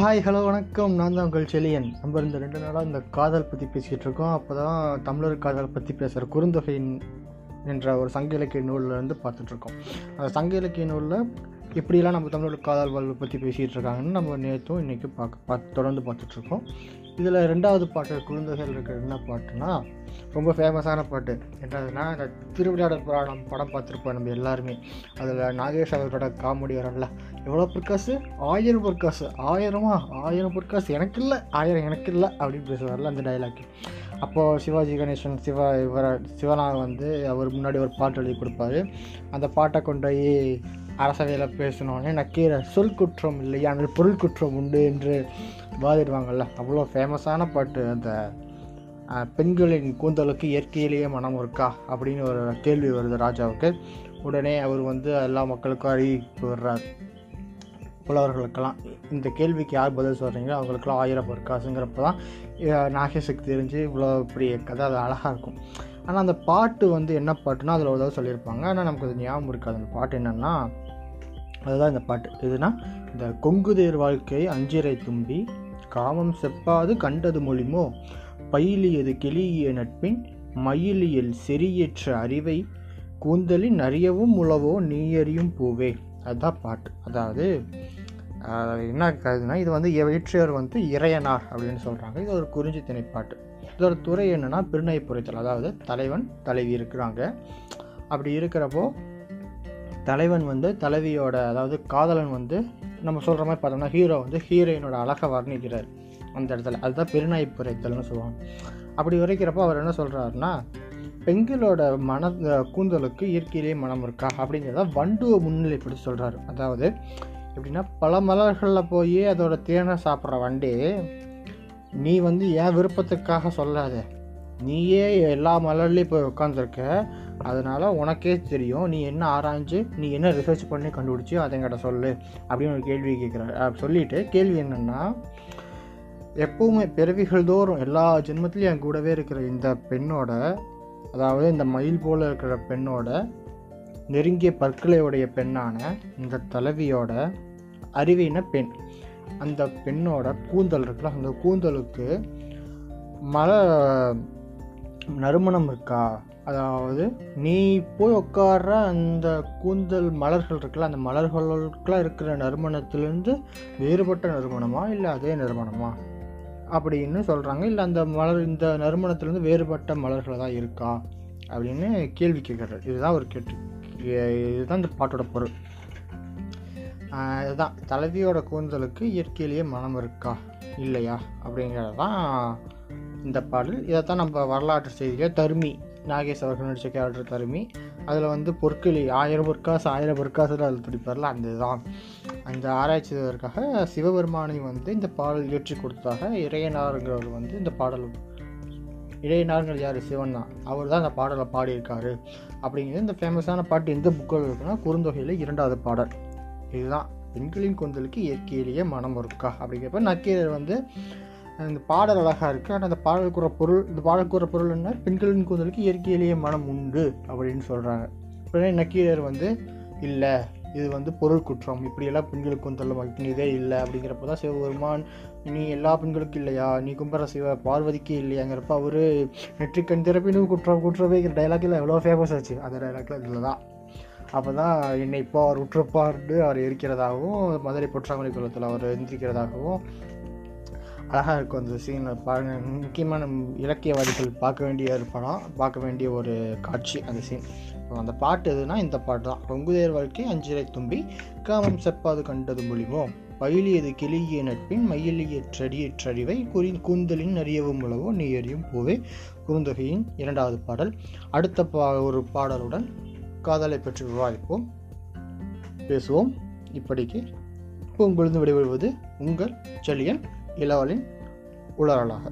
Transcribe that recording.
Hi hello வணக்கம். நான் தான் உங்கள் செலியன். நம்ம இந்த ரெண்டு நாளாக இந்த காதல் பற்றி பேசிக்கிட்டு இருக்கோம். அப்போ தான் தமிழர் காதல் பற்றி பேசுகிற குறுந்தொகையின் என்ற ஒரு சங்க இலக்கிய நூலில் இருந்து பார்த்துட்ருக்கோம் அந்த சங்க இலக்கிய நூலில் இப்படிலாம் நம்ம தமிழோட காதல் வாழ்வை பற்றி பேசிகிட்டு இருக்காங்கன்னு நம்ம நேற்றும் இன்றைக்கி பார்க்க பார்த்து தொடர்ந்து பார்த்துட்ருக்கோம் இதில் ரெண்டாவது பாட்டு குழந்தைகள் இருக்கிற என்ன பாட்டுனா ரொம்ப ஃபேமஸான பாட்டு. என்னதுன்னா இந்த திருவிளையாடல் புராணம் படம் பார்த்துருப்போம் நம்ம எல்லாருமே. அதில் நாகேஷ் அவர்களோட காமெடி வரல எவ்வளோ பொற்காசு? ஆயிரம் பொற்காசு. ஆயிரமா? ஆயிரம் பொற்காசு. எனக்கு இல்லை ஆயிரம் எனக்கு இல்லை அப்படின்னு பேசுவார்ல அந்த டைலாக் அப்போது சிவாஜி கணேசன் சிவா இவர சிவனா வந்து அவர் முன்னாடி ஒரு பாட்டு எழுதி கொடுப்பாரு. அந்த பாட்டை கொண்டு போய் அரசவையில் பேசினோடனே நக்கீர சொல் குற்றம் இல்லை ஆனால் பொருள் குற்றம் உண்டு என்று வாதிடுவாங்கள்ல அவ்வளோ ஃபேமஸான பாட்டு அந்த பெண்களின் கூந்தலுக்கு இயற்கையிலேயே மனம் இருக்கா அப்படின்னு ஒரு கேள்வி வருது ராஜாவுக்கு. உடனே அவர் வந்து எல்லா மக்களுக்கும் அறிவிப்பு விடுறார். புலவர்களுக்கெல்லாம். இந்த கேள்விக்கு யார் பதில் சொல்கிறீங்களோ அவங்களுக்கெல்லாம் ஆயிரம் பேர் தான் அஹ், தெரிஞ்சு இவ்வளோ பெரிய கதை அது அழகாக இருக்கும். ஆனால் அந்த பாட்டு வந்து என்ன பாட்டுனா அதில் ஒரு தடவை சொல்லியிருப்பாங்க. ஆனால் நமக்கு அது ஞாபகம் இருக்காது. அந்த பாட்டு என்னென்னா அதுதான் இந்த பாட்டு. இதுனா இந்த கொங்குதேர் வாழ்க்கை அஞ்சிரை தும்பி காமம் செப்பாது கண்டது மொழிமோ? பயிலியது கிளிய நட்பின் மயிலியல் செறியேற்ற அறிவை கூந்தலின் அறியவும் உளவோ? நீயறியும் பூவே. அதுதான் பாட்டு. அதாவது என்ன கருதுனா இது வந்து இயற்றியவர் வந்து இறையனார் அப்படின்னு சொல்கிறாங்க இது ஒரு குறிஞ்சி திணைப்பாட்டு இதோட துறை என்னென்னா பிரிணை புரைத்தல். அதாவது தலைவன் தலைவி இருக்கிறாங்க. அப்படி இருக்கிறப்போ தலைவன் வந்து தலைவியோட அதாவது காதலன் வந்து நம்ம சொல்கிற மாதிரி பார்த்தோம்னா ஹீரோ வந்து ஹீரோயினோட அழகை வர்ணிக்கிறார் அந்த இடத்துல. அதுதான் பெருநாய் புரைத்தல்னு சொல்லுவாங்க. அப்படி உரைக்கிறப்போ அவர் என்ன சொல்கிறாருன்னா பெண்களோட மன கூந்தலுக்கு இயற்கையிலேயே மனம் இருக்கா? அப்படிங்கிறத வண்டுவை முன்னிலைப்படுத்தி சொல்கிறாரு அதாவது எப்படின்னா பல மலர்களில் போய் அதோட தேனை சாப்பிட்ற வண்டி நீ வந்து என் விருப்பத்துக்காக சொல்லாத? நீயே எல்லா மலர்லேயும் போய் உட்காந்துருக்க அதனால் உனக்கே தெரியும் நீ என்ன ஆராய்ஞ்சு நீ என்ன ரிசர்ச் பண்ணி கண்டுபிடிச்சி அதை என்கிட்ட சொல்லு அப்படின்னு ஒரு கேள்வி கேட்குறாரு சொல்லிவிட்டு கேள்வி என்னென்னா எப்போவுமே பிறவிகள் தோறும் எல்லா ஜென்மத்திலையும் என் கூடவே இருக்கிற இந்த பெண்ணோட அதாவது இந்த மயில் போல் இருக்கிற பெண்ணோட நெருங்கிய பற்களையுடைய பெண்ணான இந்த தலைவியோட அறிவின பெண். அந்த பெண்ணோட கூந்தல் இருக்குல்ல அந்த கூந்தலுக்கு மழை நறுமணம் இருக்கா? அதாவது நீ போய் உட்கார்ற அந்த கூந்தல் மலர்கள் இருக்குல்ல அந்த மலர்களுக்கெல்லாம் இருக்கிற நறுமணத்திலேருந்து வேறுபட்ட நறுமணமா இல்லை அதே நறுமணமா? அப்படின்னு சொல்கிறாங்க இல்லை அந்த மலர் இந்த நறுமணத்துலேருந்து வேறுபட்ட மலர்கள் தான் இருக்கா? அப்படின்னு கேள்வி கேட்குறாரு. இதுதான் ஒரு கேட்டு இதுதான் இந்த பாட்டோட பொருள். இதுதான். தலைவியோட கூந்தலுக்கு இயற்கையிலேயே மனம் இருக்கா? இல்லையா? அப்படிங்கிறது தான் இந்த பாடல். இதைத்தான் நம்ம வரலாற்று செய்தியில் தருமி நாகேஷ் அவர்கள் நடித்த கேரக்டர் தருமி. அதில் வந்து பொற்களி ஆயிரம் பொற்காசு ஆயிரம் பொற்காசுல அதில் துடிப்பார்ல அந்த இதுதான். அந்த ஆராய்ச்சி செய்வதற்காக சிவபெருமானை வந்து இந்த பாடல் இயற்றி கொடுத்ததாக இறையனாருங்கிறவர் வந்து இந்த பாடல் இறையனாருங்கிறது யார்? சிவன் தான். அவர் தான் அந்த பாடலை பாடியிருக்காரு. அப்படிங்கிறது இந்த ஃபேமஸான பாட்டு எந்த புக்கில் இருக்குன்னா குறுந்தொகையில் இரண்டாவது பாடல். இதுதான். பெண்களின் கொந்தலுக்கு இயற்கையிலேயே மனம் இருக்கா அப்படிங்கிறப்ப நக்கீரர் வந்து அந்த பாடல் அழகாக இருக்குது ஆனால் அந்த பாடல் கூற பொருள் இந்த பாடல் கூற பொருள் என்ன? பெண்களின் கூந்தலுக்கு இயற்கையிலேயே மனம் உண்டு அப்படின்னு சொல்கிறாங்க உடனே நக்கீரர் வந்து இல்லை இது வந்து பொருள் குற்றம். இப்படியெல்லாம் பெண்களுக்கு கூந்தல் வைக்கினதே இல்லை. அப்படிங்கிறப்ப தான் சிவபெருமான் நீ எல்லா பெண்களுக்கும் இல்லையா? நீ கும்பர சிவ பார்வதிக்கு இல்லையாங்கிறப்ப அவர் நெற்றிக்கண் திறப்பினும் குற்றம் குற்றவேங்கிற டைலாக்கில் எவ்வளோ ஃபேமஸ் ஆச்சு. அந்த டைலாக்ல இதில் தான். அப்போ தான் என்னை இப்போ அவர் உற்றப்பார்னு அவர் இருக்கிறதாகவும் மதுரை பொற்றாமலை குளத்தில் அவர் எந்திரிக்கிறதாகவும் அழகாக இருக்கும் அந்த சீன் பாருங்க. முக்கியமான இலக்கியவாதிகள் பார்க்க வேண்டிய ஒரு படம் பார்க்க வேண்டிய ஒரு காட்சி அந்த சீன் அந்த பாட்டு எதுனா இந்த பாட்டு தான். பொங்குதேர் வாழ்க்கை அஞ்சிரை தும்பி காமம் செப்பாது கண்டது மொழிமோ? பயிலியது கிளிய நட்பின் மயிலிய ற்றடியற்றறிவை குறி கூந்தலின் அறியவும் உளவோ? நீ எறியும் பூவே? குறுந்தொகையின் இரண்டாவது பாடல். அடுத்த பா ஒரு பாடலுடன் காதலை பற்றி விவாதிப்போம். பேசுவோம். இப்படிக்கு உங்களிருந்து விடைபெறுவது உங்கள் செலியன் இளவலின் உளறலாக.